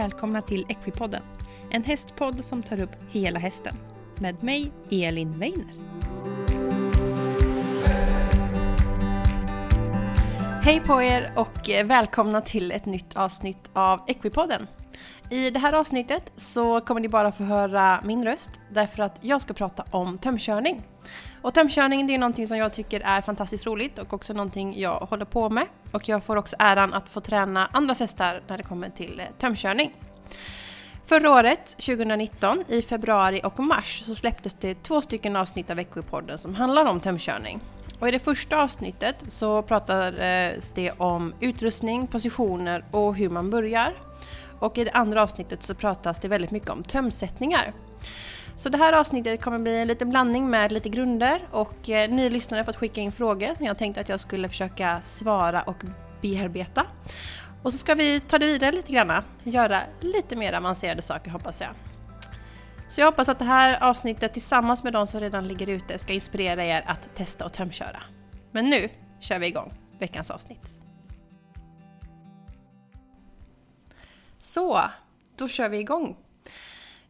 välkomna till Equipodden. En hästpodd som tar upp hela hästen. Med mig, Elin Weiner. Hej på er och eh, välkomna till ett nytt avsnitt av Equipodden. I det här avsnittet så kommer ni bara få höra min röst därför att jag ska prata om tömkörning. Och tömkörning det är någonting som jag tycker är fantastiskt roligt och också någonting jag håller på med. Och jag får också äran att få träna andra hästar när det kommer till eh, tömkörning. Förra året, 2019, i februari och mars så släpptes det två stycken avsnitt av Equipodden som handlar om tömkörning. Och i det första avsnittet så pratades det om utrustning, positioner och hur man börjar. Och i det andra avsnittet så pratas det väldigt mycket om tömsättningar. Så det här avsnittet kommer bli en liten blandning med lite grunder och eh, ni lyssnare har fått skicka in frågor som jag tänkte att jag skulle försöka svara och bearbeta. Och så ska vi ta det vidare lite grann, göra lite mer avancerade saker hoppas jag. Så jag hoppas att det här avsnittet tillsammans med de som redan ligger ute ska inspirera er att testa och tömköra. Men nu kör vi igång veckans avsnitt. Så, då kör vi igång.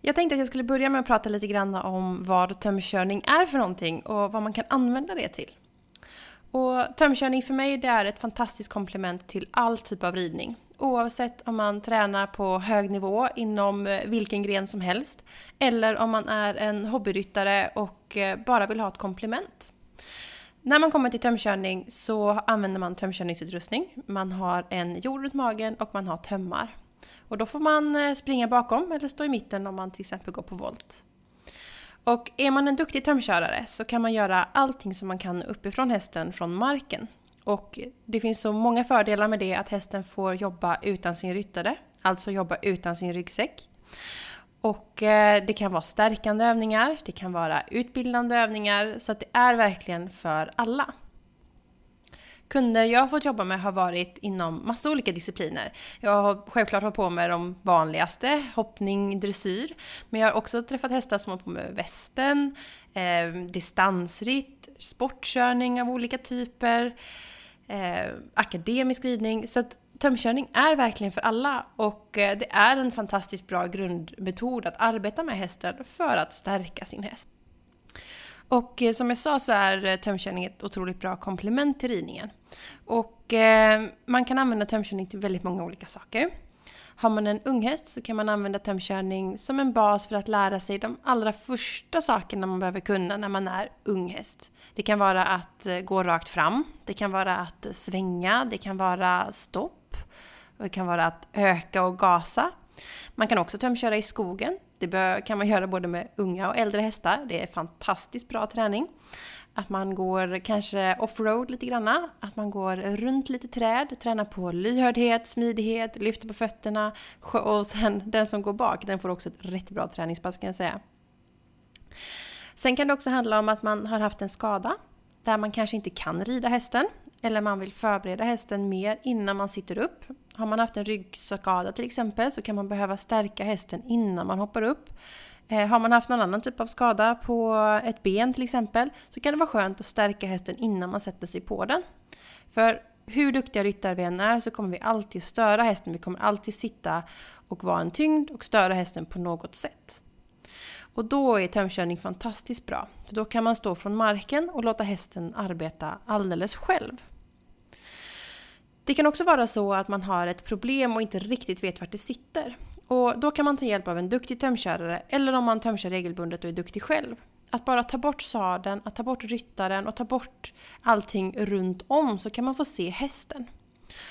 Jag tänkte att jag skulle börja med att prata lite grann om vad tömkörning är för någonting och vad man kan använda det till. Och tömkörning för mig det är ett fantastiskt komplement till all typ av ridning. Oavsett om man tränar på hög nivå inom eh, vilken gren som helst eller om man är en hobbyryttare och eh, bara vill ha ett komplement. När man kommer till tömkörning så använder man tömkörningsutrustning. Man har en jord runt magen och man har tömmar. Och då får man eh, springa bakom eller stå i mitten om man till exempel går på volt. Och är man en duktig tömkörare så kan man göra allting som man kan uppifrån hästen från marken. Och det finns så många fördelar med det att hästen får jobba utan sin ryttare, alltså jobba utan sin ryggsäck. Och eh, det kan vara stärkande övningar, det kan vara utbildande övningar, så att det är verkligen för alla kunder jag har fått jobba med har varit inom massa olika discipliner. Jag har självklart hållit på med de vanligaste, hoppning, dressyr. Men jag har också träffat hästar som har på med västen, eh, distansritt, sportkörning av olika typer, eh, akademisk ridning. Så att tömkörning är verkligen för alla och eh, det är en fantastiskt bra grundmetod att arbeta med hästen för att stärka sin häst. Och eh, som jag sa så är eh, tömkörning ett otroligt bra komplement till ridningen. Och eh, man kan använda tömkörning till väldigt många olika saker. Har man en unghäst så kan man använda tömkörning som en bas för att lära sig de allra första sakerna man behöver kunna när man är unghäst. Det kan vara att eh, gå rakt fram, det kan vara att svänga, det kan vara stopp, och det kan vara att öka och gasa. Man kan också tömköra i skogen. Det kan man göra både med unga och äldre hästar. Det är fantastiskt bra träning. Att man går kanske offroad lite granna, att man går runt lite träd, tränar på lyhördhet, smidighet, lyfter på fötterna och sen den som går bak, den får också ett rätt bra träningspass kan jag säga. Sen kan det också handla om att man har haft en skada där man kanske inte kan rida hästen eller man vill förbereda hästen mer innan man sitter upp. Har man haft en ryggskada till exempel så kan man behöva stärka hästen innan man hoppar upp. Eh, har man haft någon annan typ av skada på ett ben till exempel så kan det vara skönt att stärka hästen innan man sätter sig på den. För hur duktiga ryttare vi än är så kommer vi alltid störa hästen. Vi kommer alltid sitta och vara en tyngd och störa hästen på något sätt. Och då är tömkörning fantastiskt bra. För då kan man stå från marken och låta hästen arbeta alldeles själv. Det kan också vara så att man har ett problem och inte riktigt vet vart det sitter. Och då kan man ta hjälp av en duktig tömkörare eller om man tömkör regelbundet och är duktig själv. Att bara ta bort sadeln, att ta bort ryttaren och ta bort allting runt om så kan man få se hästen.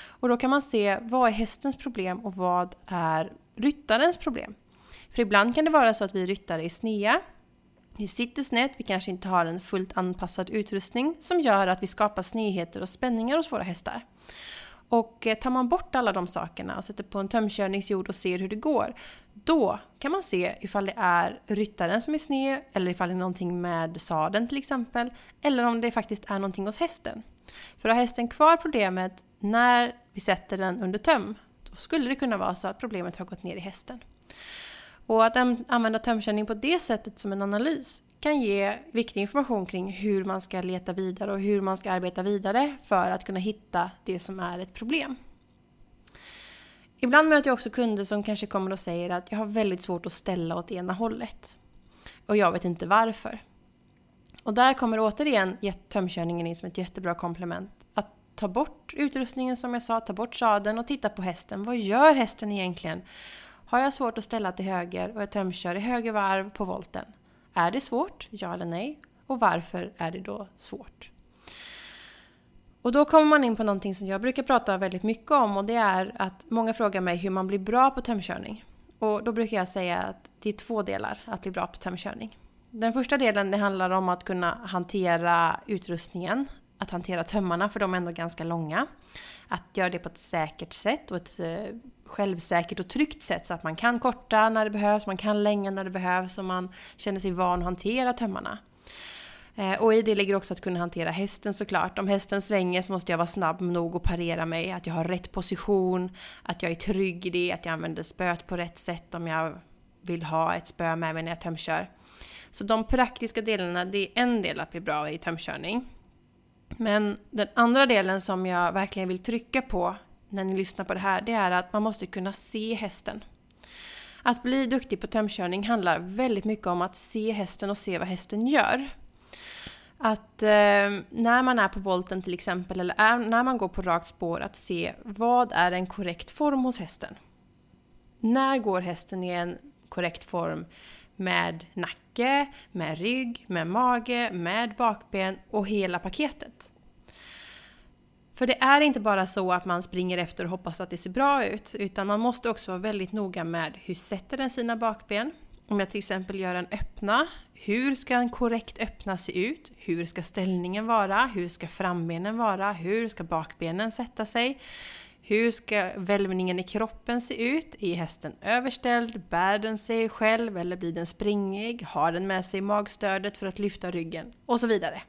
Och då kan man se vad är hästens problem och vad är ryttarens problem. För ibland kan det vara så att vi ryttare är snea, vi sitter snett, vi kanske inte har en fullt anpassad utrustning som gör att vi skapar snedheter och spänningar hos våra hästar. Och eh, tar man bort alla de sakerna och sätter på en tömkörningsjord och ser hur det går, då kan man se ifall det är ryttaren som är sned, eller ifall det är någonting med sadeln till exempel, eller om det faktiskt är någonting hos hästen. För har hästen kvar problemet när vi sätter den under töm, då skulle det kunna vara så att problemet har gått ner i hästen. Och att använda tömkörning på det sättet som en analys kan ge viktig information kring hur man ska leta vidare och hur man ska arbeta vidare för att kunna hitta det som är ett problem. Ibland möter jag också kunder som kanske kommer och säger att jag har väldigt svårt att ställa åt ena hållet. Och jag vet inte varför. Och där kommer återigen tömkörningen in som ett jättebra komplement. Att ta bort utrustningen som jag sa, ta bort sadeln och titta på hästen. Vad gör hästen egentligen? Har jag svårt att ställa till höger och jag tömkör i höger varv på volten? Är det svårt? Ja eller nej? Och varför är det då svårt? Och då kommer man in på någonting som jag brukar prata väldigt mycket om och det är att många frågar mig hur man blir bra på tömkörning. Och då brukar jag säga att det är två delar att bli bra på tömkörning. Den första delen det handlar om att kunna hantera utrustningen, att hantera tömmarna för de är ändå ganska långa. Att göra det på ett säkert sätt och ett eh, självsäkert och tryggt sätt så att man kan korta när det behövs, man kan länga när det behövs och man känner sig van att hantera tömmarna. Eh, och i det ligger också att kunna hantera hästen såklart. Om hästen svänger så måste jag vara snabb nog att parera mig, att jag har rätt position, att jag är trygg i det, att jag använder spöet på rätt sätt om jag vill ha ett spö med mig när jag tömkör. Så de praktiska delarna, det är en del att bli bra i tömkörning. Men den andra delen som jag verkligen vill trycka på när ni lyssnar på det här, det är att man måste kunna se hästen. Att bli duktig på tömkörning handlar väldigt mycket om att se hästen och se vad hästen gör. Att eh, när man är på volten till exempel, eller är, när man går på rakt spår, att se vad är en korrekt form hos hästen. När går hästen i en korrekt form med nacke, med rygg, med mage, med bakben och hela paketet? För det är inte bara så att man springer efter och hoppas att det ser bra ut, utan man måste också vara väldigt noga med hur sätter den sina bakben? Om jag till exempel gör en öppna, hur ska en korrekt öppna se ut? Hur ska ställningen vara? Hur ska frambenen vara? Hur ska bakbenen sätta sig? Hur ska välvningen i kroppen se ut? Är hästen överställd? Bär den sig själv eller blir den springig? Har den med sig magstödet för att lyfta ryggen? Och så vidare.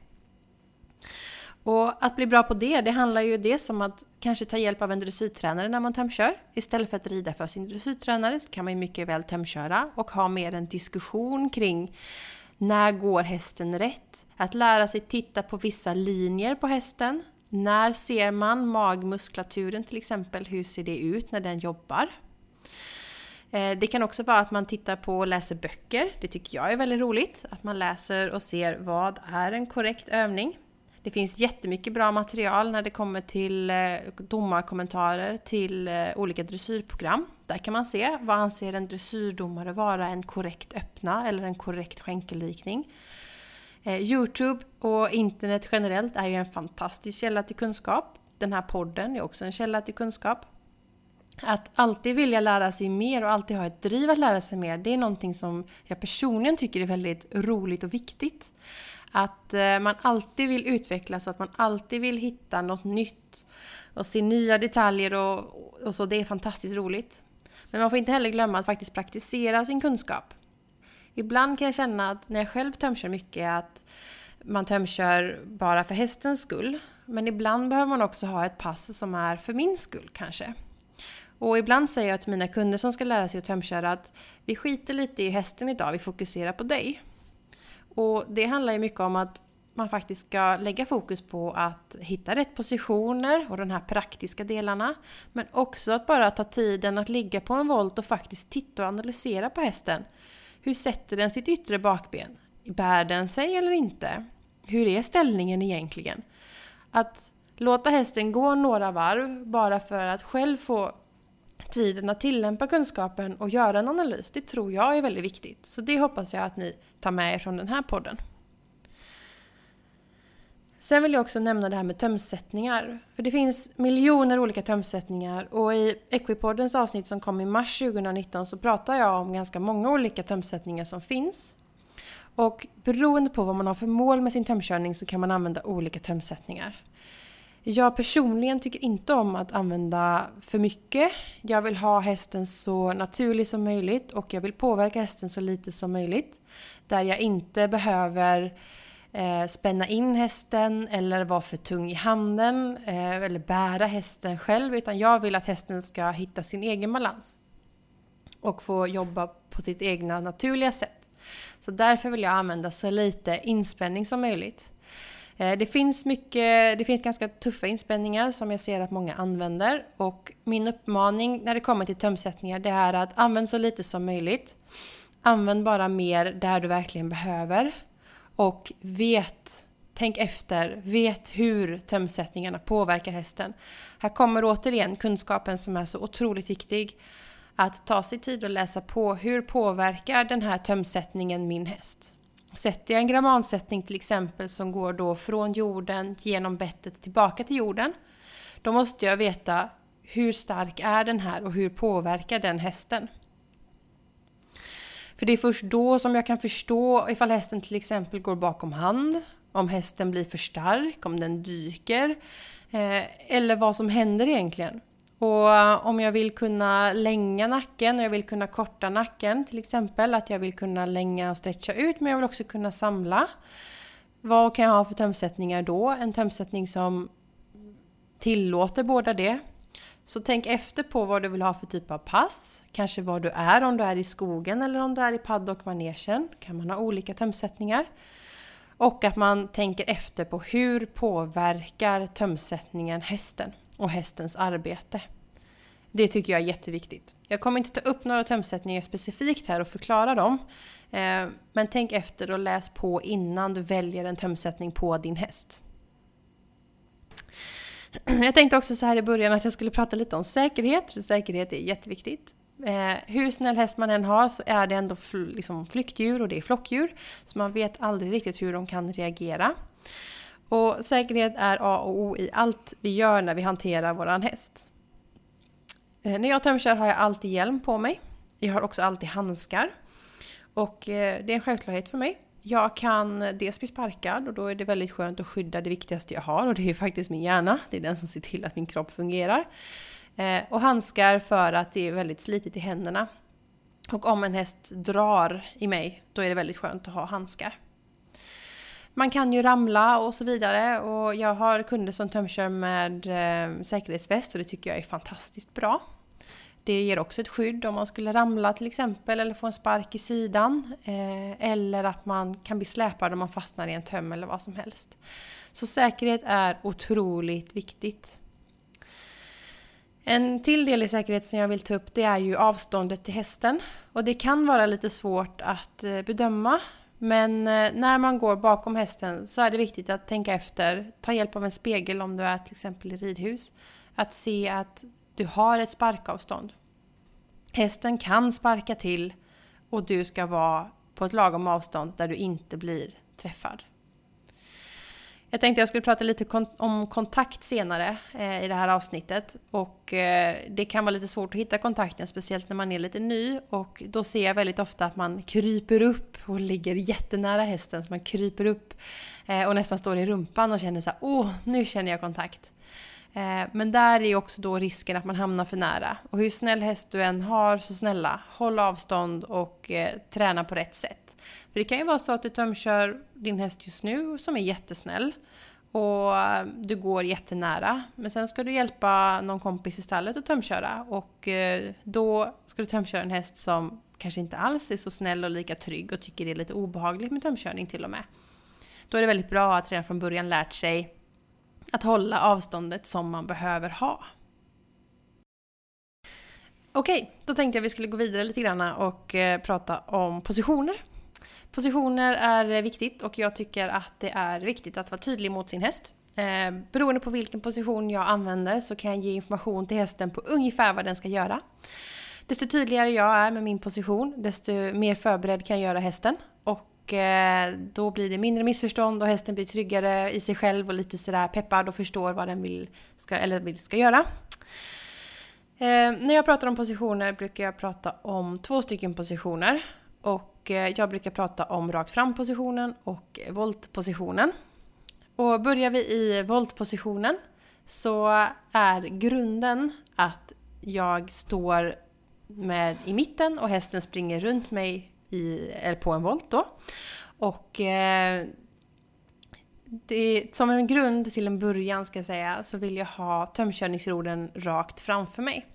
Och att bli bra på det, det handlar ju dels om att kanske ta hjälp av en dressyrtränare när man tömkör. Istället för att rida för sin dressyrtränare så kan man ju mycket väl tömköra och ha mer en diskussion kring när går hästen rätt? Att lära sig titta på vissa linjer på hästen. När ser man magmuskulaturen till exempel? Hur ser det ut när den jobbar? Eh, det kan också vara att man tittar på och läser böcker. Det tycker jag är väldigt roligt. Att man läser och ser vad är en korrekt övning? Det finns jättemycket bra material när det kommer till eh, domarkommentarer till eh, olika dressyrprogram. Där kan man se vad anser en dressyrdomare vara en korrekt öppna eller en korrekt skänkelvikning. Eh, Youtube och internet generellt är ju en fantastisk källa till kunskap. Den här podden är också en källa till kunskap. Att alltid vilja lära sig mer och alltid ha ett driv att lära sig mer, det är någonting som jag personligen tycker är väldigt roligt och viktigt. Att eh, man alltid vill utvecklas och att man alltid vill hitta något nytt och se nya detaljer och, och så. Det är fantastiskt roligt. Men man får inte heller glömma att faktiskt praktisera sin kunskap. Ibland kan jag känna att när jag själv tömkör mycket att man tömkör bara för hästens skull. Men ibland behöver man också ha ett pass som är för min skull kanske. Och ibland säger jag till mina kunder som ska lära sig att tömköra att vi skiter lite i hästen idag, vi fokuserar på dig. Och det handlar ju mycket om att man faktiskt ska lägga fokus på att hitta rätt positioner och de här praktiska delarna. Men också att bara ta tiden att ligga på en volt och faktiskt titta och analysera på hästen. Hur sätter den sitt yttre bakben? Bär den sig eller inte? Hur är ställningen egentligen? Att låta hästen gå några varv bara för att själv få tiden att tillämpa kunskapen och göra en analys, det tror jag är väldigt viktigt. Så det hoppas jag att ni tar med er från den här podden. Sen vill jag också nämna det här med tömsättningar. För det finns miljoner olika tömsättningar och i Equipoddens avsnitt som kom i mars 2019 så pratar jag om ganska många olika tömsättningar som finns. Och beroende på vad man har för mål med sin tömkörning så kan man använda olika tömsättningar. Jag personligen tycker inte om att använda för mycket. Jag vill ha hästen så naturlig som möjligt och jag vill påverka hästen så lite som möjligt. Där jag inte behöver eh, spänna in hästen eller vara för tung i handen eh, eller bära hästen själv utan jag vill att hästen ska hitta sin egen balans och få jobba på sitt egna naturliga sätt. Så därför vill jag använda så lite inspänning som möjligt. Eh, det finns mycket, det finns ganska tuffa inspänningar som jag ser att många använder och min uppmaning när det kommer till tömsättningar det är att använd så lite som möjligt. Använd bara mer där du verkligen behöver och vet Tänk efter, vet hur tömsättningarna påverkar hästen. Här kommer återigen kunskapen som är så otroligt viktig. Att ta sig tid och läsa på hur påverkar den här tömsättningen min häst. Sätter jag en grammansättning till exempel som går då från jorden genom bettet tillbaka till jorden. Då måste jag veta hur stark är den här och hur påverkar den hästen. För det är först då som jag kan förstå ifall hästen till exempel går bakom hand, om hästen blir för stark, om den dyker, eh, eller vad som händer egentligen. Och eh, om jag vill kunna länga nacken och jag vill kunna korta nacken till exempel, att jag vill kunna länga och stretcha ut men jag vill också kunna samla. Vad kan jag ha för tömsättningar då? En tömsättning som tillåter båda det. Så tänk efter på vad du vill ha för typ av pass. Kanske var du är, om du är i skogen eller om du är i paddockmanegen. kan man ha olika tömsättningar. Och att man tänker efter på hur påverkar tömsättningen hästen och hästens arbete. Det tycker jag är jätteviktigt. Jag kommer inte ta upp några tömsättningar specifikt här och förklara dem. Eh, men tänk efter och läs på innan du väljer en tömsättning på din häst. Jag tänkte också så här i början att jag skulle prata lite om säkerhet, för säkerhet är jätteviktigt. Eh, hur snäll häst man än har så är det ändå fl liksom flyktdjur och det är flockdjur. Så man vet aldrig riktigt hur de kan reagera. Och säkerhet är A och O i allt vi gör när vi hanterar våran häst. Eh, när jag tömkör har jag alltid hjälm på mig. Jag har också alltid handskar. Och eh, det är en självklarhet för mig. Jag kan dels bli sparkad och då är det väldigt skönt att skydda det viktigaste jag har och det är faktiskt min hjärna. Det är den som ser till att min kropp fungerar. Eh, och handskar för att det är väldigt slitigt i händerna. Och om en häst drar i mig, då är det väldigt skönt att ha handskar. Man kan ju ramla och så vidare och jag har kunder som tömkör med eh, säkerhetsväst och det tycker jag är fantastiskt bra. Det ger också ett skydd om man skulle ramla till exempel eller få en spark i sidan. Eh, eller att man kan bli släpad om man fastnar i en töm eller vad som helst. Så säkerhet är otroligt viktigt. En till del i säkerhet som jag vill ta upp det är ju avståndet till hästen. Och det kan vara lite svårt att eh, bedöma. Men eh, när man går bakom hästen så är det viktigt att tänka efter. Ta hjälp av en spegel om du är till exempel i ridhus. Att se att du har ett sparkavstånd. Hästen kan sparka till och du ska vara på ett lagom avstånd där du inte blir träffad. Jag tänkte jag skulle prata lite kon om kontakt senare eh, i det här avsnittet. Och eh, det kan vara lite svårt att hitta kontakten, speciellt när man är lite ny. Och då ser jag väldigt ofta att man kryper upp och ligger jättenära hästen. Så man kryper upp eh, och nästan står i rumpan och känner så här, åh, nu känner jag kontakt. Eh, men där är också då risken att man hamnar för nära. Och hur snäll häst du än har, så snälla, håll avstånd och eh, träna på rätt sätt. För det kan ju vara så att du tömkör din häst just nu som är jättesnäll och eh, du går jättenära. Men sen ska du hjälpa någon kompis i stallet att tömköra och eh, då ska du tömköra en häst som kanske inte alls är så snäll och lika trygg och tycker det är lite obehagligt med tömkörning till och med. Då är det väldigt bra att redan från början lärt sig att hålla avståndet som man behöver ha. Okej, då tänkte jag vi skulle gå vidare lite grann och eh, prata om positioner Positioner är viktigt och jag tycker att det är viktigt att vara tydlig mot sin häst. Eh, beroende på vilken position jag använder så kan jag ge information till hästen på ungefär vad den ska göra. Desto tydligare jag är med min position, desto mer förberedd kan jag göra hästen. Och eh, då blir det mindre missförstånd och hästen blir tryggare i sig själv och lite sådär peppad och förstår vad den vill ska, eller vill ska göra. Eh, när jag pratar om positioner brukar jag prata om två stycken positioner. Och och eh, jag brukar prata om rakt fram-positionen och voltpositionen. Och börjar vi i voltpositionen så är grunden att jag står med i mitten och hästen springer runt mig i, eller på en volt då. Och eh, det, som en grund till en början ska jag säga så vill jag ha tömkörningsroden rakt framför mig.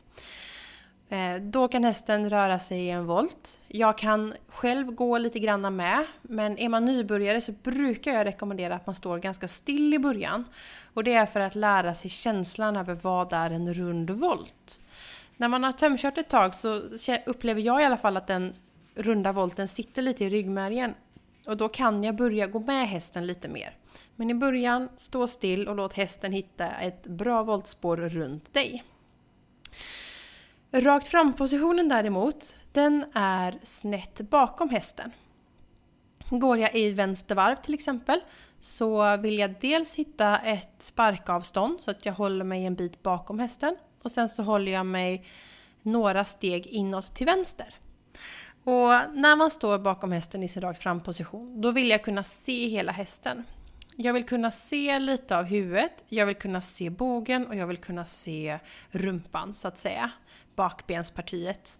Eh, då kan hästen röra sig i en volt. Jag kan själv gå lite granna med, men är man nybörjare så brukar jag rekommendera att man står ganska still i början. Och det är för att lära sig känslan över vad är en rund volt. När man har tömkört ett tag så upplever jag i alla fall att den runda volten sitter lite i ryggmärgen. Och då kan jag börja gå med hästen lite mer. Men i början, stå still och låt hästen hitta ett bra voltspår runt dig. Rakt fram-positionen däremot, den är snett bakom hästen. Går jag i vänstervarv till exempel så vill jag dels hitta ett sparkavstånd så att jag håller mig en bit bakom hästen och sen så håller jag mig några steg inåt till vänster. Och när man står bakom hästen i sin rakt fram-position, då vill jag kunna se hela hästen. Jag vill kunna se lite av huvudet, jag vill kunna se bågen och jag vill kunna se rumpan så att säga bakbenspartiet.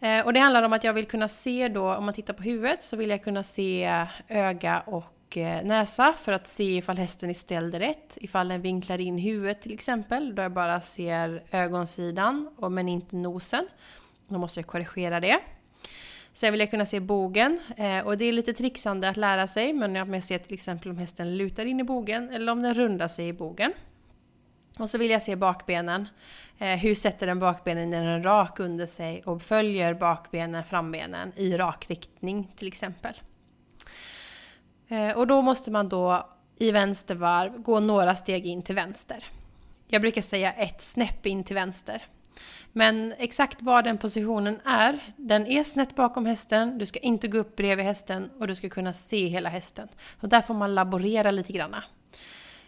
Eh, och det handlar om att jag vill kunna se då, om man tittar på huvudet, så vill jag kunna se öga och eh, näsa för att se ifall hästen är ställd rätt. Ifall den vinklar in huvudet till exempel, då jag bara ser ögonsidan men inte nosen. Då måste jag korrigera det. Sen vill jag kunna se bogen eh, och det är lite trixande att lära sig men jag ser till exempel om hästen lutar in i bogen eller om den rundar sig i bogen. Och så vill jag se bakbenen. Eh, hur sätter den bakbenen när den är rak under sig och följer bakbenen frambenen i rak riktning till exempel. Eh, och då måste man då i vänstervarv gå några steg in till vänster. Jag brukar säga ett snäpp in till vänster. Men exakt var den positionen är, den är snett bakom hästen, du ska inte gå upp bredvid hästen och du ska kunna se hela hästen. Och där får man laborera lite granna.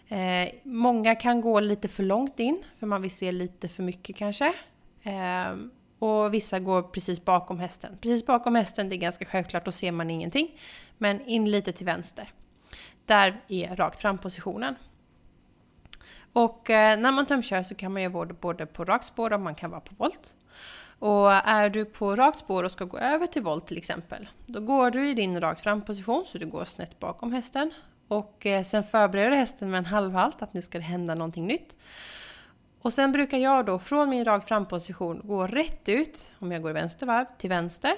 Eh, många kan gå lite för långt in, för man vill se lite för mycket kanske. Eh, och vissa går precis bakom hästen. Precis bakom hästen, det är ganska självklart, då ser man ingenting. Men in lite till vänster. Där är rakt fram-positionen. Och eh, när man tömkör så kan man göra både, både på rakt spår och man kan vara på volt. Och är du på rakt spår och ska gå över till volt till exempel, då går du i din rakt fram-position så du går snett bakom hästen. Och eh, sen förbereder hästen med en halvhalt, att nu ska det hända någonting nytt. Och sen brukar jag då från min rakt fram-position gå rätt ut, om jag går vänster varv, till vänster.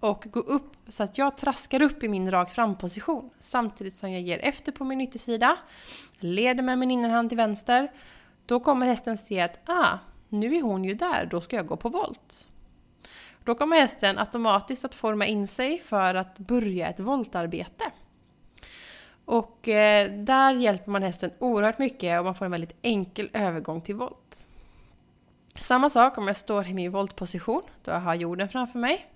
Och gå upp så att jag traskar upp i min rakt fram-position. Samtidigt som jag ger efter på min yttersida. Leder med min innerhand till vänster. Då kommer hästen se att ah, nu är hon ju där, då ska jag gå på volt. Då kommer hästen automatiskt att forma in sig för att börja ett voltarbete. Och eh, där hjälper man hästen oerhört mycket och man får en väldigt enkel övergång till volt. Samma sak om jag står i min voltposition, då jag har jorden framför mig.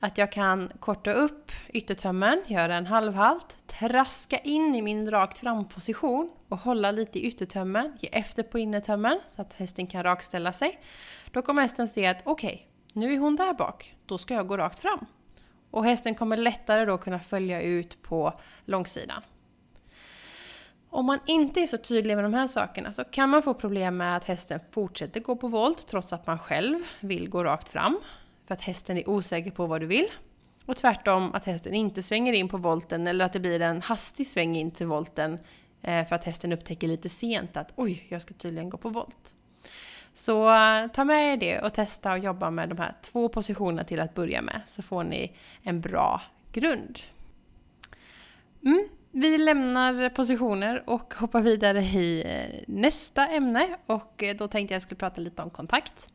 Att jag kan korta upp yttertömmen, göra en halvhalt, traska in i min rakt fram-position och hålla lite i yttertömmen, ge efter på innertömmen så att hästen kan rakställa sig. Då kommer hästen se att okej, okay, nu är hon där bak, då ska jag gå rakt fram. Och hästen kommer lättare då kunna följa ut på långsidan. Om man inte är så tydlig med de här sakerna så kan man få problem med att hästen fortsätter gå på volt trots att man själv vill gå rakt fram. För att hästen är osäker på vad du vill. Och tvärtom att hästen inte svänger in på volten eller att det blir en hastig sväng in till volten eh, för att hästen upptäcker lite sent att oj, jag ska tydligen gå på volt. Så eh, ta med er det och testa och jobba med de här två positionerna till att börja med så får ni en bra grund. Mm. Vi lämnar positioner och hoppar vidare i eh, nästa ämne och då tänkte jag skulle prata lite om kontakt.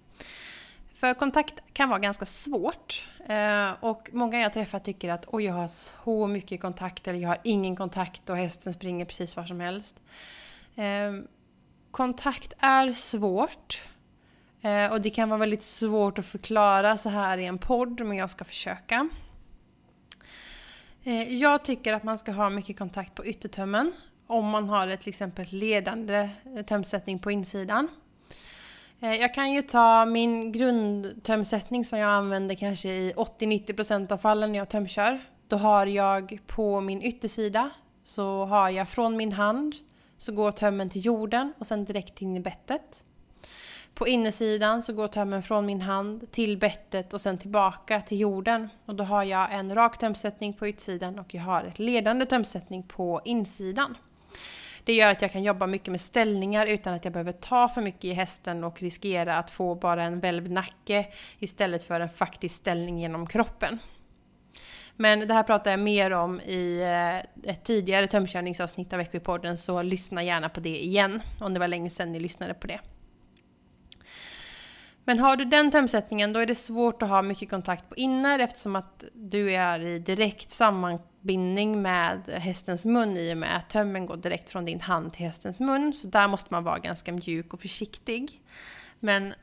För kontakt kan vara ganska svårt eh, och många jag träffar tycker att oj, jag har så mycket kontakt eller jag har ingen kontakt och hästen springer precis var som helst. Ehm, kontakt är svårt eh, och det kan vara väldigt svårt att förklara så här i en podd, men jag ska försöka. Eh, jag tycker att man ska ha mycket kontakt på yttertömmen. Om man har ett till exempel ledande tömsättning på insidan. Eh, jag kan ju ta min grundtömsättning som jag använder kanske i 80-90% av fallen när jag tömkör. Då har jag på min yttersida så har jag från min hand så går tömmen till jorden och sen direkt in i bettet. På insidan så går tömmen från min hand till bettet och sen tillbaka till jorden. Och då har jag en rak tömsättning på utsidan och jag har ett ledande tömsättning på insidan. Det gör att jag kan jobba mycket med ställningar utan att jag behöver ta för mycket i hästen och riskera att få bara en välvd nacke istället för en faktisk ställning genom kroppen. Men det här pratar jag mer om i eh, ett tidigare tömkörningsavsnitt av Equipodden så lyssna gärna på det igen om det var länge sedan ni lyssnade på det. Men har du den tömsättningen då är det svårt att ha mycket kontakt på inner eftersom att du är i direkt sammanbindning med hästens mun i och med att tömmen går direkt från din hand till hästens mun. Så där måste man vara ganska mjuk och försiktig. Men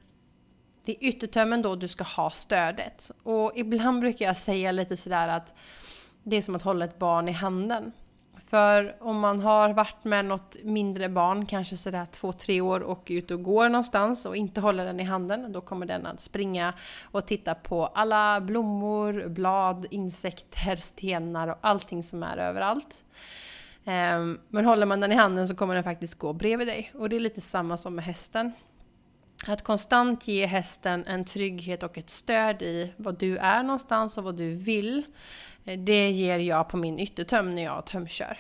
det är yttertömmen då du ska ha stödet. Och ibland brukar jag säga lite sådär att det är som att hålla ett barn i handen. För om man har varit med något mindre barn, kanske sådär två, tre år och ut och går någonstans och inte håller den i handen, då kommer den att springa och titta på alla blommor, blad, insekter, stenar och allting som är överallt. Ehm, men håller man den i handen så kommer den faktiskt gå bredvid dig. Och det är lite samma som med hästen. Att konstant ge hästen en trygghet och ett stöd i vad du är någonstans och vad du vill. Eh, det ger jag på min yttertöm när jag tömkör.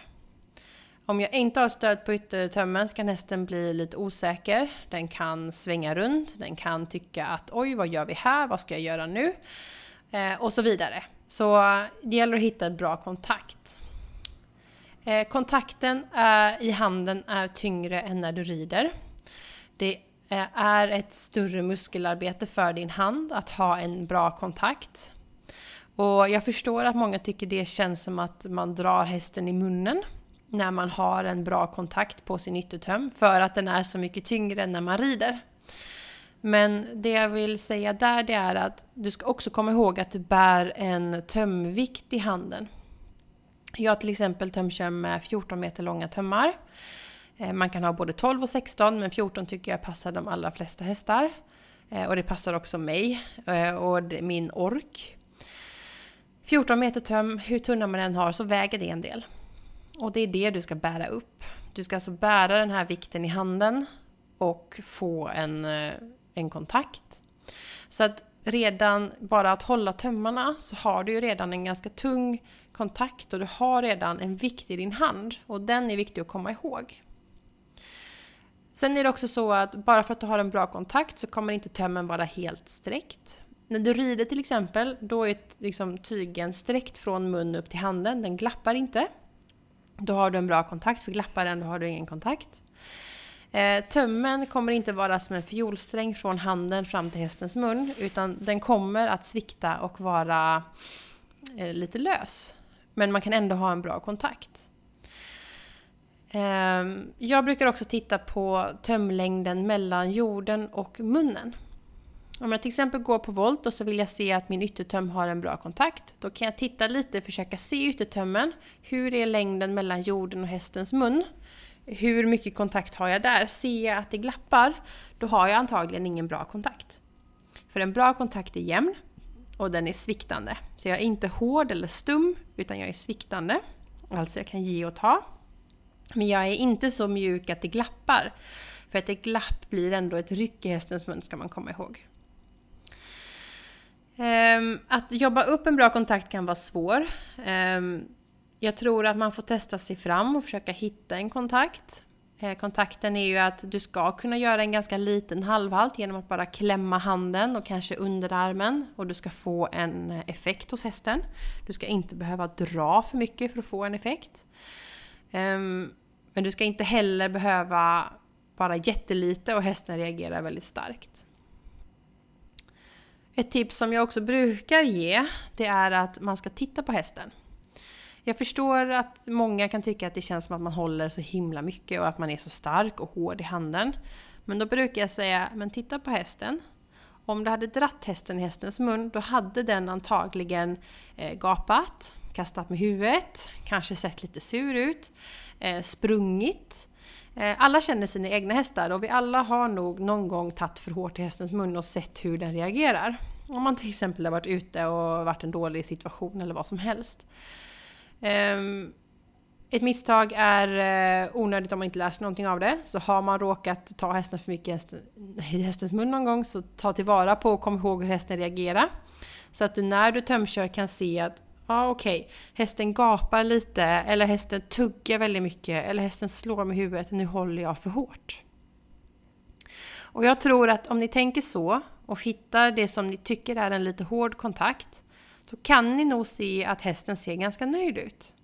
Om jag inte har stöd på yttertömmen så kan hästen bli lite osäker. Den kan svänga runt, den kan tycka att oj, vad gör vi här? Vad ska jag göra nu? Eh, och så vidare. Så det gäller att hitta en bra kontakt. Eh, kontakten eh, i handen är tyngre än när du rider. Det Eh, är ett större muskelarbete för din hand att ha en bra kontakt. Och jag förstår att många tycker det känns som att man drar hästen i munnen när man har en bra kontakt på sin yttertöm för att den är så mycket tyngre än när man rider. Men det jag vill säga där det är att du ska också komma ihåg att du bär en tömvikt i handen. Jag till exempel tömkör med 14 meter långa tömmar. Eh, man kan ha både 12 och 16 men 14 tycker jag passar de allra flesta hästar. Eh, och det passar också mig eh, och min ork. 14 meter töm, hur tunna man än har så väger det en del. Och det är det du ska bära upp. Du ska alltså bära den här vikten i handen och få en, eh, en kontakt. Så att redan bara att hålla tömmarna så har du ju redan en ganska tung kontakt och du har redan en vikt i din hand. Och den är viktig att komma ihåg. Sen är det också så att bara för att du har en bra kontakt så kommer inte tömmen vara helt sträckt. När du rider till exempel, då är liksom tygen sträckt från mun upp till handen, den glappar inte. Då har du en bra kontakt, för glappar den då har du ingen kontakt. Eh, tömmen kommer inte vara som en fiolsträng från handen fram till hästens mun, utan den kommer att svikta och vara eh, lite lös. Men man kan ändå ha en bra kontakt. Eh, jag brukar också titta på tömlängden mellan jorden och munnen. Om jag till exempel går på volt och så vill jag se att min yttertöm har en bra kontakt. Då kan jag titta lite, försöka se yttertömmen. Hur är längden mellan jorden och hästens mun? Hur mycket kontakt har jag där? Ser jag att det glappar, då har jag antagligen ingen bra kontakt. För en bra kontakt är jämn och den är sviktande. Så jag är inte hård eller stum, utan jag är sviktande. Alltså jag kan ge och ta. Men jag är inte så mjuk att det glappar. För att ett glapp blir ändå ett ryck i hästens mun ska man komma ihåg. Um, att jobba upp en bra kontakt kan vara svår. Um, jag tror att man får testa sig fram och försöka hitta en kontakt. Eh, kontakten är ju att du ska kunna göra en ganska liten halvhalt genom att bara klämma handen och kanske underarmen och du ska få en effekt hos hästen. Du ska inte behöva dra för mycket för att få en effekt. Um, men du ska inte heller behöva bara jättelite och hästen reagerar väldigt starkt. Ett tips som jag också brukar ge, det är att man ska titta på hästen. Jag förstår att många kan tycka att det känns som att man håller så himla mycket och att man är så stark och hård i handen. Men då brukar jag säga, men titta på hästen. Om du hade dratt hästen i hästens mun, då hade den antagligen eh, gapat, kastat med huvudet, kanske sett lite sur ut, eh, sprungit. Eh, alla känner sina egna hästar och vi alla har nog någon gång tagit för hårt i hästens mun och sett hur den reagerar. Om man till exempel har varit ute och varit en dålig situation eller vad som helst. Ehm, ett misstag är eh, onödigt om man inte lär sig någonting av det. Så har man råkat ta hästen för mycket i hästens mun någon gång så ta tillvara på och kom ihåg hur hästen reagerar. Så att du när du tömkör kan se att Ja okej, okay. hästen gapar lite eller hästen tuggar väldigt mycket eller hästen slår med huvudet, nu håller jag för hårt. Och jag tror att om ni tänker så och hittar det som ni tycker är en lite hård kontakt, så kan ni nog se att hästen ser ganska nöjd ut.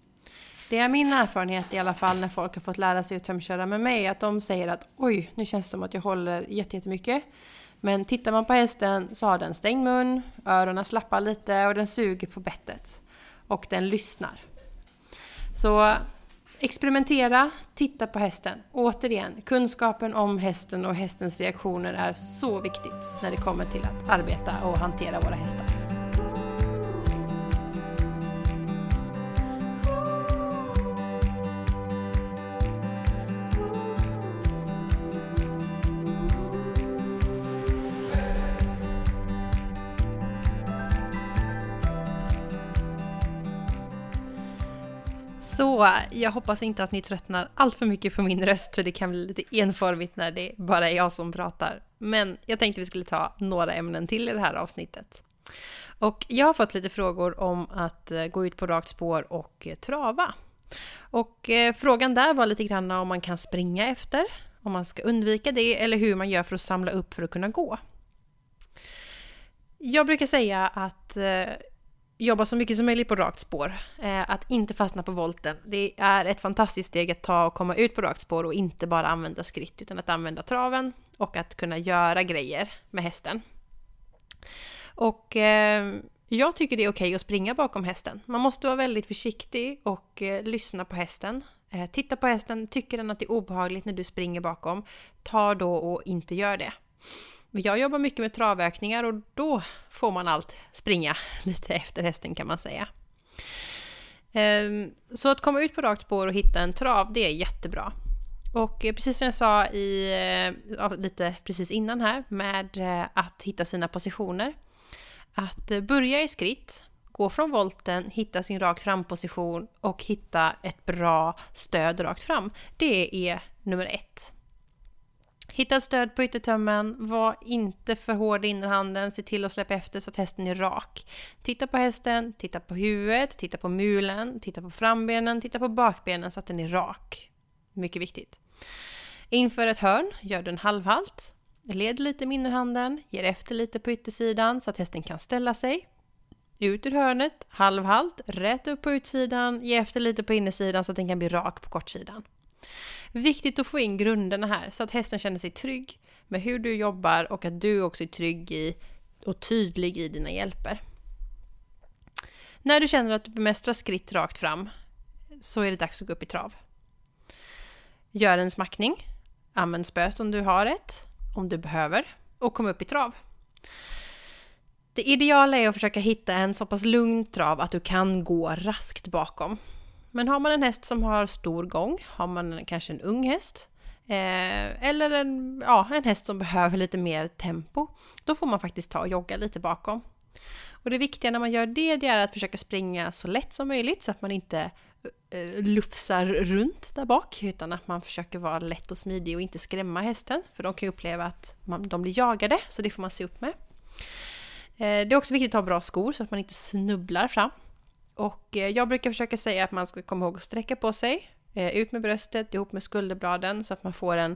Det är min erfarenhet i alla fall när folk har fått lära sig att tömköra med mig, att de säger att oj, nu känns det som att jag håller jättemycket. Men tittar man på hästen så har den stängd mun, öronen slappar lite och den suger på bettet. Och den lyssnar. Så experimentera, titta på hästen. Återigen, kunskapen om hästen och hästens reaktioner är så viktigt när det kommer till att arbeta och hantera våra hästar. Så jag hoppas inte att ni tröttnar allt för mycket på min röst, för det kan bli lite enformigt när det bara är jag som pratar. Men jag tänkte vi skulle ta några ämnen till i det här avsnittet. Och jag har fått lite frågor om att eh, gå ut på rakt spår och eh, trava. Och eh, frågan där var lite grann om man kan springa efter, om man ska undvika det, eller hur man gör för att samla upp för att kunna gå. Jag brukar säga att jobba så mycket som möjligt på rakt spår. Eh, att inte fastna på volten. Det är ett fantastiskt steg att ta och komma ut på rakt spår och inte bara använda skritt utan att använda traven och att kunna göra grejer med hästen. Och eh, jag tycker det är okej okay att springa bakom hästen. Man måste vara väldigt försiktig och eh, lyssna på hästen. Eh, titta på hästen, tycker den att det är obehagligt när du springer bakom, ta då och inte gör det. Jag jobbar mycket med travökningar och då får man allt springa lite efter hästen kan man säga. Ehm, så att komma ut på rakt spår och hitta en trav, det är jättebra. Och eh, precis som jag sa i, eh, lite precis innan här med eh, att hitta sina positioner. Att börja i skritt, gå från volten, hitta sin rakt fram-position och hitta ett bra stöd rakt fram. Det är nummer ett. Hitta stöd på yttertömmen, var inte för hård i innerhanden, se till att släppa efter så att hästen är rak. Titta på hästen, titta på huvudet, titta på mulen, titta på frambenen, titta på bakbenen så att den är rak. Mycket viktigt. Inför ett hörn, gör du en halvhalt. Led lite med innerhanden, ger efter lite på yttersidan så att hästen kan ställa sig. Ut ur hörnet, halvhalt, rätt upp på utsidan, ge efter lite på innersidan så att den kan bli rak på kortsidan. Viktigt att få in grunderna här så att hästen känner sig trygg med hur du jobbar och att du också är trygg i och tydlig i dina hjälper. När du känner att du bemästrar skritt rakt fram så är det dags att gå upp i trav. Gör en smackning. Använd spöet om du har ett, om du behöver, och kom upp i trav. Det ideala är att försöka hitta en så pass lugn trav att du kan gå raskt bakom. Men har man en häst som har stor gång, har man kanske en ung häst, eh, eller en, ja, en häst som behöver lite mer tempo, då får man faktiskt ta och jogga lite bakom. Och det viktiga när man gör det, det är att försöka springa så lätt som möjligt så att man inte eh, eh lufsar runt där bak, utan att man försöker vara lätt och smidig och inte skrämma hästen, för de kan ju uppleva att man, de blir jagade, så det får man se upp med. Eh, det är också viktigt att ha bra skor så att man inte snubblar fram. Och eh, jag brukar försöka säga att man ska komma ihåg att sträcka på sig, eh, ut med bröstet ihop med skulderbladen så att man får en,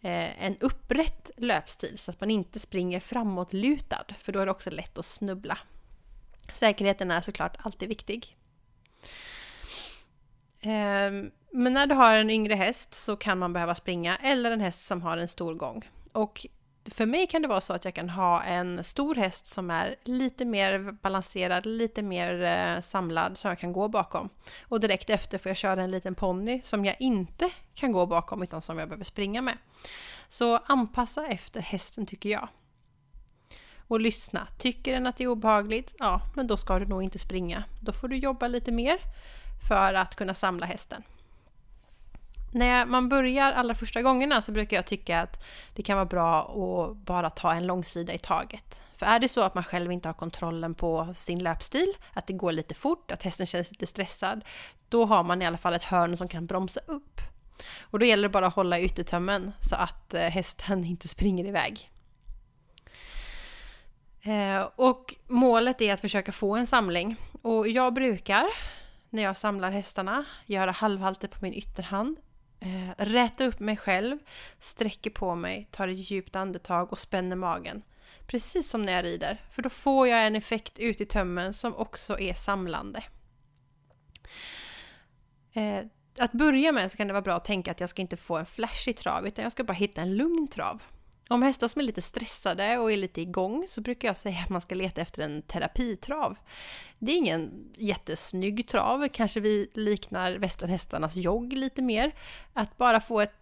eh, en upprätt löpstil så att man inte springer framåtlutad för då är det också lätt att snubbla. Säkerheten är såklart alltid viktig. Ehm, men när du har en yngre häst så kan man behöva springa eller en häst som har en stor gång. Och för mig kan det vara så att jag kan ha en stor häst som är lite mer balanserad, lite mer eh, samlad som jag kan gå bakom. Och direkt efter får jag köra en liten ponny som jag inte kan gå bakom utan som jag behöver springa med. Så anpassa efter hästen tycker jag. Och lyssna. Tycker den att det är obehagligt? Ja, men då ska du nog inte springa. Då får du jobba lite mer för att kunna samla hästen. När man börjar allra första gångerna så brukar jag tycka att det kan vara bra att bara ta en långsida i taget. För är det så att man själv inte har kontrollen på sin löpstil, att det går lite fort, att hästen känns lite stressad, då har man i alla fall ett hörn som kan bromsa upp. Och då gäller det bara att hålla yttertömmen så att eh, hästen inte springer iväg. Eh, och målet är att försöka få en samling Och jag brukar, när jag samlar hästarna, göra halvhalter på min ytterhand. Eh, räta upp mig själv, sträcker på mig, tar ett djupt andetag och spänner magen. Precis som när jag rider, för då får jag en effekt ut i tömmen som också är samlande. Eh, att börja med så kan det vara bra att tänka att jag ska inte få en flashig trav, utan jag ska bara hitta en lugn trav. Om hästar som är lite stressade och är lite igång så brukar jag säga att man ska leta efter en terapitrav. Det är ingen jättesnygg trav, kanske vi liknar västernhästarnas jogg lite mer. Att bara få ett,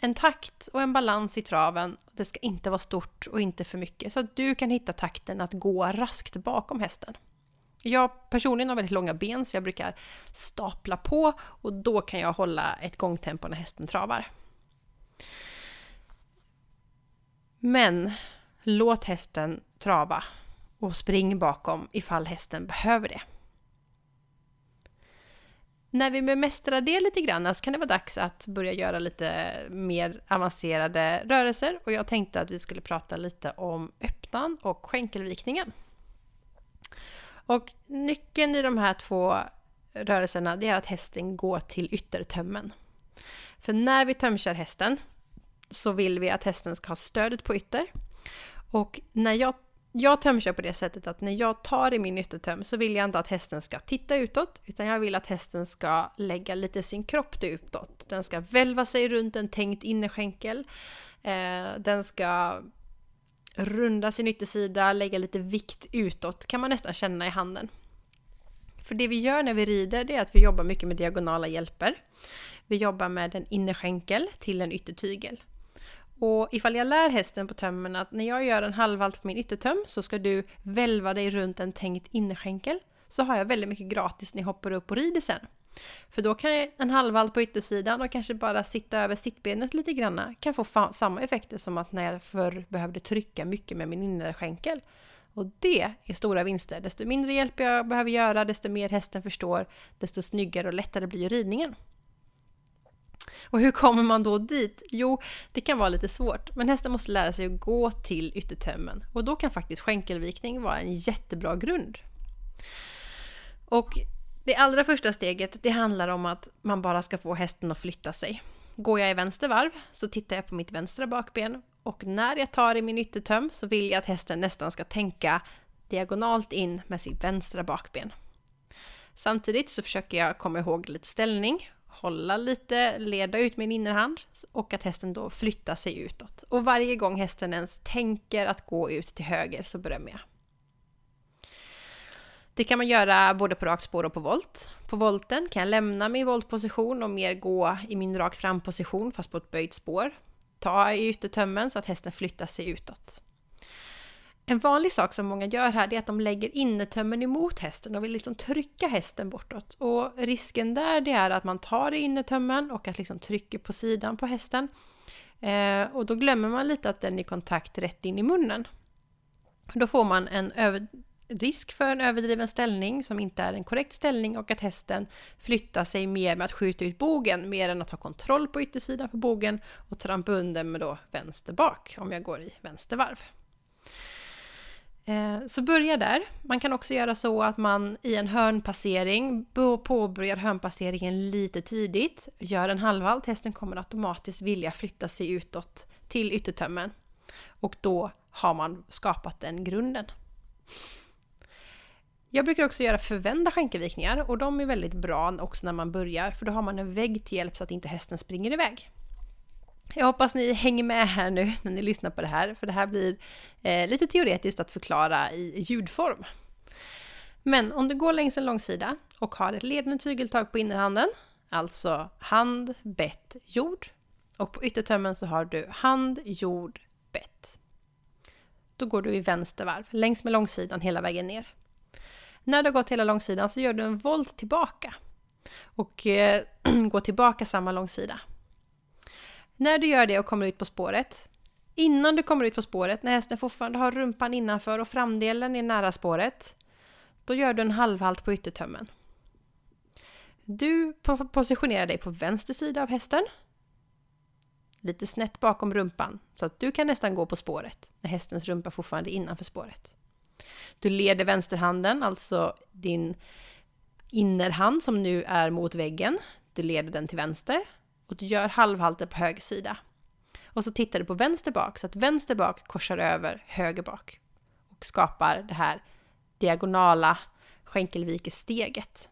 en takt och en balans i traven. Det ska inte vara stort och inte för mycket, så att du kan hitta takten att gå raskt bakom hästen. Jag personligen har väldigt långa ben så jag brukar stapla på och då kan jag hålla ett gångtempo när hästen travar. Men låt hästen trava och spring bakom ifall hästen behöver det. När vi bemästrar det lite grann så kan det vara dags att börja göra lite mer avancerade rörelser och jag tänkte att vi skulle prata lite om öppnan och skänkelvikningen. Och nyckeln i de här två rörelserna det är att hästen går till yttertömmen. För när vi tömkör hästen så vill vi att hästen ska ha stödet på ytter. Och när jag, jag tömkör på det sättet att när jag tar i min yttertöm så vill jag inte att hästen ska titta utåt, utan jag vill att hästen ska lägga lite sin kropp utåt. Den ska välva sig runt en tänkt innerskänkel. Eh, den ska runda sin yttersida, lägga lite vikt utåt, kan man nästan känna i handen. För det vi gör när vi rider, det är att vi jobbar mycket med diagonala hjälper. Vi jobbar med en innerskänkel till en yttertygel. Och ifall jag lär hästen på tömmen att när jag gör en halvhalt på min yttertöm så ska du välva dig runt en tänkt innerskänkel så har jag väldigt mycket gratis när jag hoppar upp och rider sen. För då kan jag en halvhalt på yttersidan och kanske bara sitta över sittbenet lite granna kan få samma effekter som att när jag förr behövde trycka mycket med min innerskänkel. Och det är stora vinster. Desto mindre hjälp jag behöver göra, desto mer hästen förstår, desto snyggare och lättare blir ridningen. Och hur kommer man då dit? Jo, det kan vara lite svårt, men hästen måste lära sig att gå till yttertömmen och då kan faktiskt skänkelvikning vara en jättebra grund. Och det allra första steget, det handlar om att man bara ska få hästen att flytta sig. Går jag i vänster varv så tittar jag på mitt vänstra bakben och när jag tar i min yttertöm så vill jag att hästen nästan ska tänka diagonalt in med sitt vänstra bakben. Samtidigt så försöker jag komma ihåg lite ställning hålla lite, leda ut min innerhand och att hästen då flyttar sig utåt. Och varje gång hästen ens tänker att gå ut till höger så berömmer jag. Det kan man göra både på rakt spår och på volt. På volten kan jag lämna min voltposition och mer gå i min rakt fram-position fast på ett böjt spår. Ta i yttertömmen så att hästen flyttar sig utåt. En vanlig sak som många gör här är att de lägger innertömmen emot hästen och vill liksom trycka hästen bortåt. Och risken där det är att man tar i innertömmen och att liksom trycker på sidan på hästen. Eh, och då glömmer man lite att den är i kontakt rätt in i munnen. Då får man en över, risk för en överdriven ställning som inte är en korrekt ställning och att hästen flyttar sig mer med att skjuta ut bogen mer än att ha kontroll på yttersidan på bogen och trampa under med då vänster bak om jag går i vänster varv. Eh, så börja där. Man kan också göra så att man i en hörnpassering påbörjar hörnpasseringen lite tidigt, gör en halvhalt, hästen kommer automatiskt vilja flytta sig utåt till yttertömmen. Och då har man skapat den grunden. Jag brukar också göra förvända skänkevikningar och de är väldigt bra också när man börjar för då har man en vägg till hjälp så att inte hästen springer iväg. Jag hoppas ni hänger med här nu när ni lyssnar på det här, för det här blir eh, lite teoretiskt att förklara i ljudform. Men om du går längs en långsida och har ett ledande tygeltag på innerhanden, alltså hand, bett, jord, och på yttertömmen så har du hand, jord, bett. Då går du i vänster varv, längs med långsidan hela vägen ner. När du har gått hela långsidan så gör du en volt tillbaka och eh, går tillbaka samma långsida. När du gör det och kommer ut på spåret, innan du kommer ut på spåret, när hästen fortfarande har rumpan innanför och framdelen är nära spåret, då gör du en halvhalt på yttertömmen. Du positionerar dig på vänster sida av hästen, lite snett bakom rumpan, så att du kan nästan gå på spåret när hästens rumpa fortfarande är innanför spåret. Du leder vänsterhanden, alltså din innerhand som nu är mot väggen. Du leder den till vänster och du gör halvhalter på höger sida. Och så tittar du på vänster bak så att vänster bak korsar över höger bak och skapar det här diagonala skänkelvikessteget.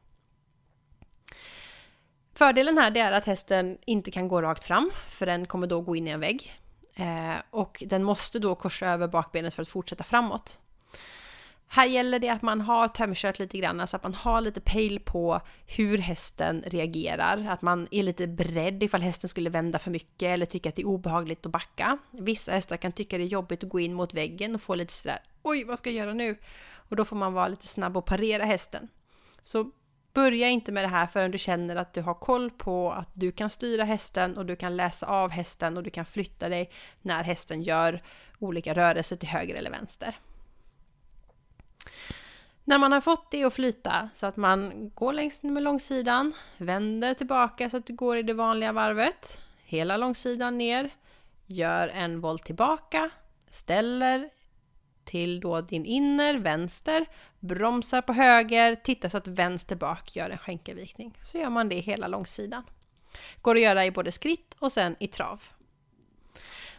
Fördelen här är att hästen inte kan gå rakt fram för den kommer då gå in i en vägg. Eh, och den måste då korsa över bakbenet för att fortsätta framåt. Här gäller det att man har tömkört lite grann, alltså att man har lite pejl på hur hästen reagerar. Att man är lite beredd ifall hästen skulle vända för mycket eller tycka att det är obehagligt att backa. Vissa hästar kan tycka det är jobbigt att gå in mot väggen och få lite sådär oj, vad ska jag göra nu? Och då får man vara lite snabb och parera hästen. Så börja inte med det här förrän du känner att du har koll på att du kan styra hästen och du kan läsa av hästen och du kan flytta dig när hästen gör olika rörelser till höger eller vänster. När man har fått det att flyta så att man går längs med långsidan, vänder tillbaka så att du går i det vanliga varvet, hela långsidan ner, gör en volt tillbaka, ställer till då din inner, vänster, bromsar på höger, tittar så att vänster bak gör en skänkelvikning. Så gör man det hela långsidan. Går att göra i både skritt och sen i trav.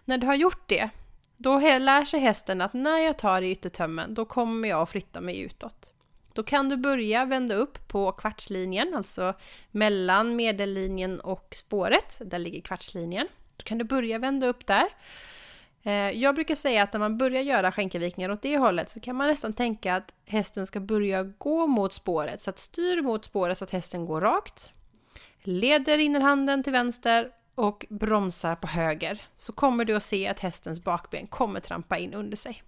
När du har gjort det då lär sig hästen att när jag tar i yttertömmen, då kommer jag att flytta mig utåt. Då kan du börja vända upp på kvartslinjen, alltså mellan medellinjen och spåret. Där ligger kvartslinjen. Då kan du börja vända upp där. Eh, jag brukar säga att när man börjar göra skänkevikningar åt det hållet så kan man nästan tänka att hästen ska börja gå mot spåret. Så att styr mot spåret så att hästen går rakt. Leder innerhanden till vänster och bromsar på höger så kommer du att se att hästens bakben kommer trampa in under sig.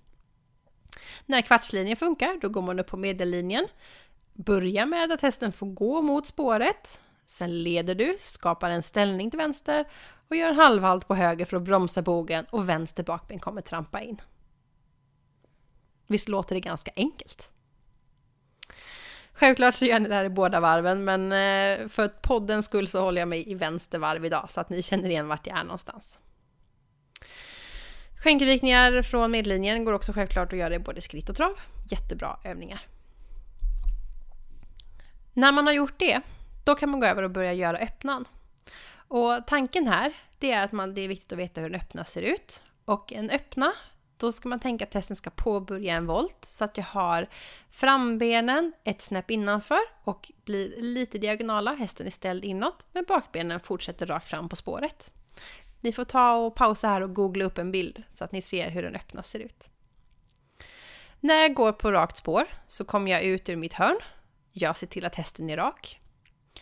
När kvartslinjen funkar, då går man upp på medellinjen. Börja med att hästen får gå mot spåret. Sen leder du, skapar en ställning till vänster och gör en halvhalt på höger för att bromsa bogen och vänster bakben kommer trampa in. Visst låter det ganska enkelt? Självklart så gör ni det här i båda varven, men eh, för poddens skull så håller jag mig i vänster varv idag så att ni känner igen vart jag är någonstans. Skänkelvikningar från medellinjen går också självklart att göra i både skritt och trav. Jättebra övningar. När man har gjort det, då kan man gå över och börja göra öppnan. Och tanken här, det är att man, det är viktigt att veta hur en öppna ser ut. Och en öppna då ska man tänka att hästen ska påbörja en volt så att jag har frambenen ett snäpp innanför och blir lite diagonala. Hästen är ställd inåt men bakbenen fortsätter rakt fram på spåret. Ni får ta och pausa här och googla upp en bild så att ni ser hur den öppna ser ut. När jag går på rakt spår så kommer jag ut ur mitt hörn. Jag ser till att hästen är rak.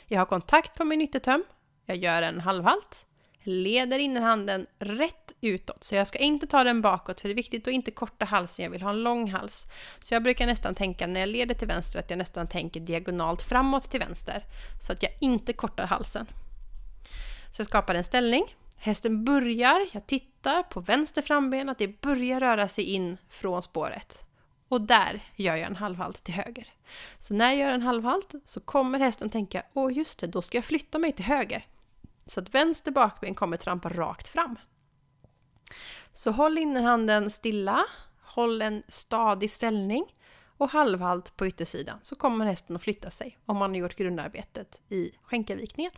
Jag har kontakt på min yttertöm. Jag gör en halvhalt leder innerhanden rätt utåt. Så jag ska inte ta den bakåt för det är viktigt att inte korta halsen, jag vill ha en lång hals. Så jag brukar nästan tänka när jag leder till vänster att jag nästan tänker diagonalt framåt till vänster. Så att jag inte kortar halsen. Så jag skapar en ställning. Hästen börjar, jag tittar på vänster framben, att det börjar röra sig in från spåret. Och där gör jag en halvhalt till höger. Så när jag gör en halvhalt så kommer hästen tänka, åh just det, då ska jag flytta mig till höger. Så att vänster bakben kommer trampa rakt fram. Så håll innerhanden stilla, håll en stadig ställning och halvhalt på yttersidan så kommer hästen att flytta sig om man har gjort grundarbetet i skänkelvikningen.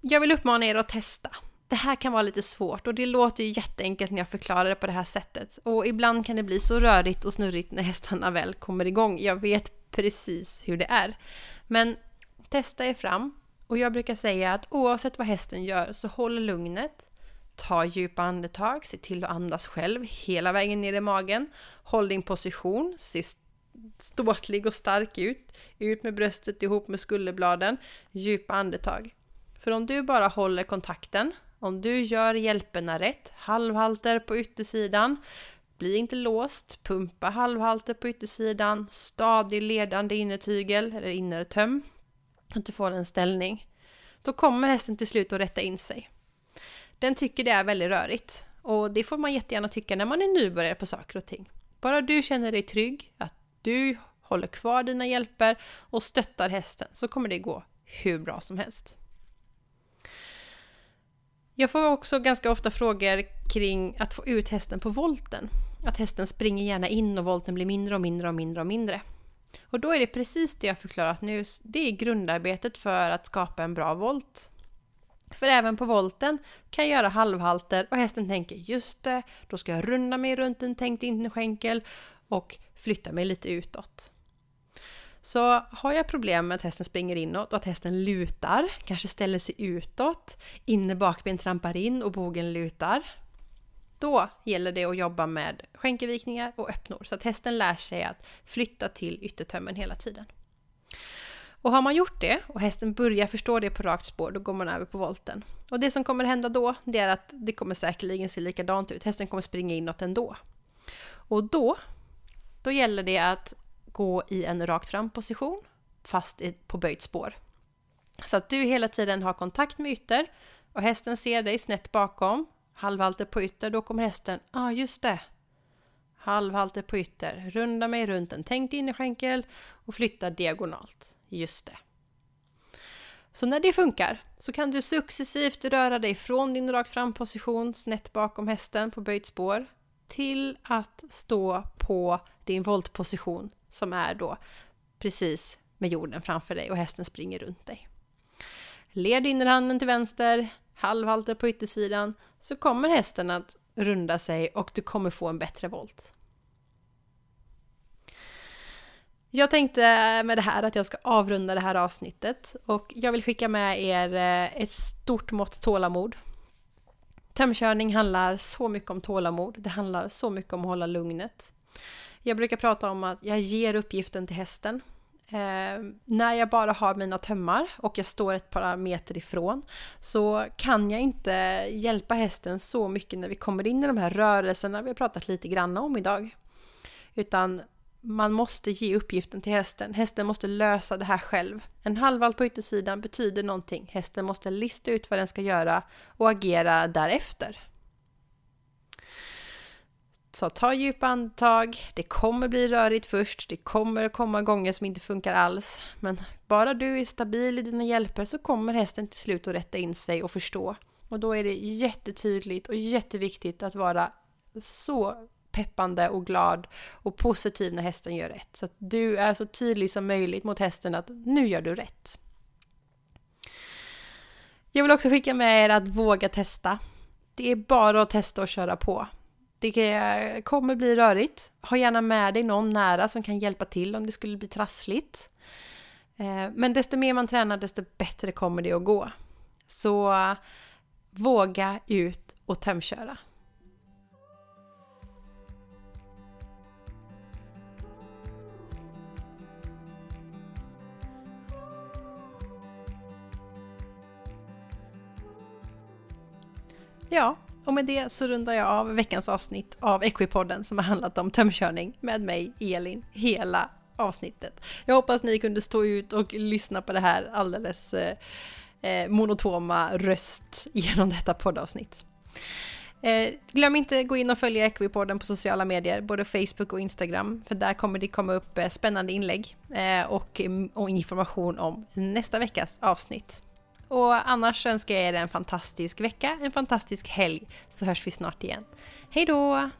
Jag vill uppmana er att testa. Det här kan vara lite svårt och det låter ju jätteenkelt när jag förklarar det på det här sättet. Och ibland kan det bli så rörigt och snurrigt när hästarna väl kommer igång. Jag vet precis hur det är. Men Testa er fram. Och jag brukar säga att oavsett vad hästen gör så håll lugnet. Ta djupa andetag, se till att andas själv hela vägen ner i magen. Håll din position, se ståtlig och stark ut. Ut med bröstet ihop med skulderbladen. Djupa andetag. För om du bara håller kontakten, om du gör hjälperna rätt, halvhalter på yttersidan, bli inte låst, pumpa halvhalter på yttersidan, stadig ledande innertygel eller innertöm att du får en ställning, då kommer hästen till slut att rätta in sig. Den tycker det är väldigt rörigt och det får man jättegärna tycka när man är nybörjare på saker och ting. Bara du känner dig trygg, att du håller kvar dina hjälper och stöttar hästen så kommer det gå hur bra som helst. Jag får också ganska ofta frågor kring att få ut hästen på volten. att hästen springer gärna in och volten blir mindre och mindre och mindre och mindre. Och då är det precis det jag förklarat nu, det är grundarbetet för att skapa en bra volt. För även på volten kan jag göra halvhalter och hästen tänker just det, då ska jag runda mig runt en tänkt innerskänkel och flytta mig lite utåt. Så har jag problem med att hästen springer inåt och att hästen lutar, kanske ställer sig utåt, inne bakben trampar in och bogen lutar. Då gäller det att jobba med skänkevikningar och öppnor så att hästen lär sig att flytta till yttertömmen hela tiden. Och har man gjort det och hästen börjar förstå det på rakt spår, då går man över på volten. Och det som kommer hända då, det är att det kommer säkerligen se likadant ut. Hästen kommer springa inåt ändå. Och då, då gäller det att gå i en rakt fram position, fast på böjt spår. Så att du hela tiden har kontakt med ytter och hästen ser dig snett bakom, halvhalter på ytter, då kommer hästen, ja ah, just det, halvhalter på ytter, runda mig runt en tänkt innerskänkel och flytta diagonalt. Just det. Så när det funkar så kan du successivt röra dig från din rakt fram position snett bakom hästen på böjt spår till att stå på din voltposition som är då precis med jorden framför dig och hästen springer runt dig. Led innerhanden till vänster, halvhalter på yttersidan, så kommer hästen att runda sig och du kommer få en bättre volt. Jag tänkte med det här att jag ska avrunda det här avsnittet och jag vill skicka med er eh, ett stort mått tålamod. Tömkörning handlar så mycket om tålamod. Det handlar så mycket om att hålla lugnet. Jag brukar prata om att jag ger uppgiften till hästen. Eh, när jag bara har mina tömmar och jag står ett par meter ifrån så kan jag inte hjälpa hästen så mycket när vi kommer in i de här rörelserna vi har pratat lite grann om idag. Utan man måste ge uppgiften till hästen. Hästen måste lösa det här själv. En halvvalt på yttersidan betyder någonting. Hästen måste lista ut vad den ska göra och agera därefter. Så ta djupa andetag. Det kommer bli rörigt först. Det kommer komma gånger som inte funkar alls. Men bara du är stabil i dina hjälper så kommer hästen till slut att rätta in sig och förstå. Och då är det jättetydligt och jätteviktigt att vara så peppande och glad och positiv när hästen gör rätt. Så att du är så tydlig som möjligt mot hästen att nu gör du rätt. Jag vill också skicka med er att våga testa. Det är bara att testa och köra på. Det kommer bli rörigt. Ha gärna med dig någon nära som kan hjälpa till om det skulle bli trassligt. Eh, men desto mer man tränar, desto bättre kommer det att gå. Så våga ut och tömköra. Ja, och med det så rundar jag av veckans avsnitt av Equipodden som har handlat om tömkörning med mig, Elin, hela avsnittet. Jag hoppas ni kunde stå ut och lyssna på det här alldeles eh, eh, monotoma röst genom detta poddavsnitt. Eh, glöm inte att gå in och följa Equipodden på sociala medier, både Facebook och Instagram, för där kommer det komma upp eh, spännande inlägg eh, och, och information om nästa veckas avsnitt. Och annars önskar jag er en fantastisk vecka, en fantastisk helg, så hörs vi snart igen. Hej då!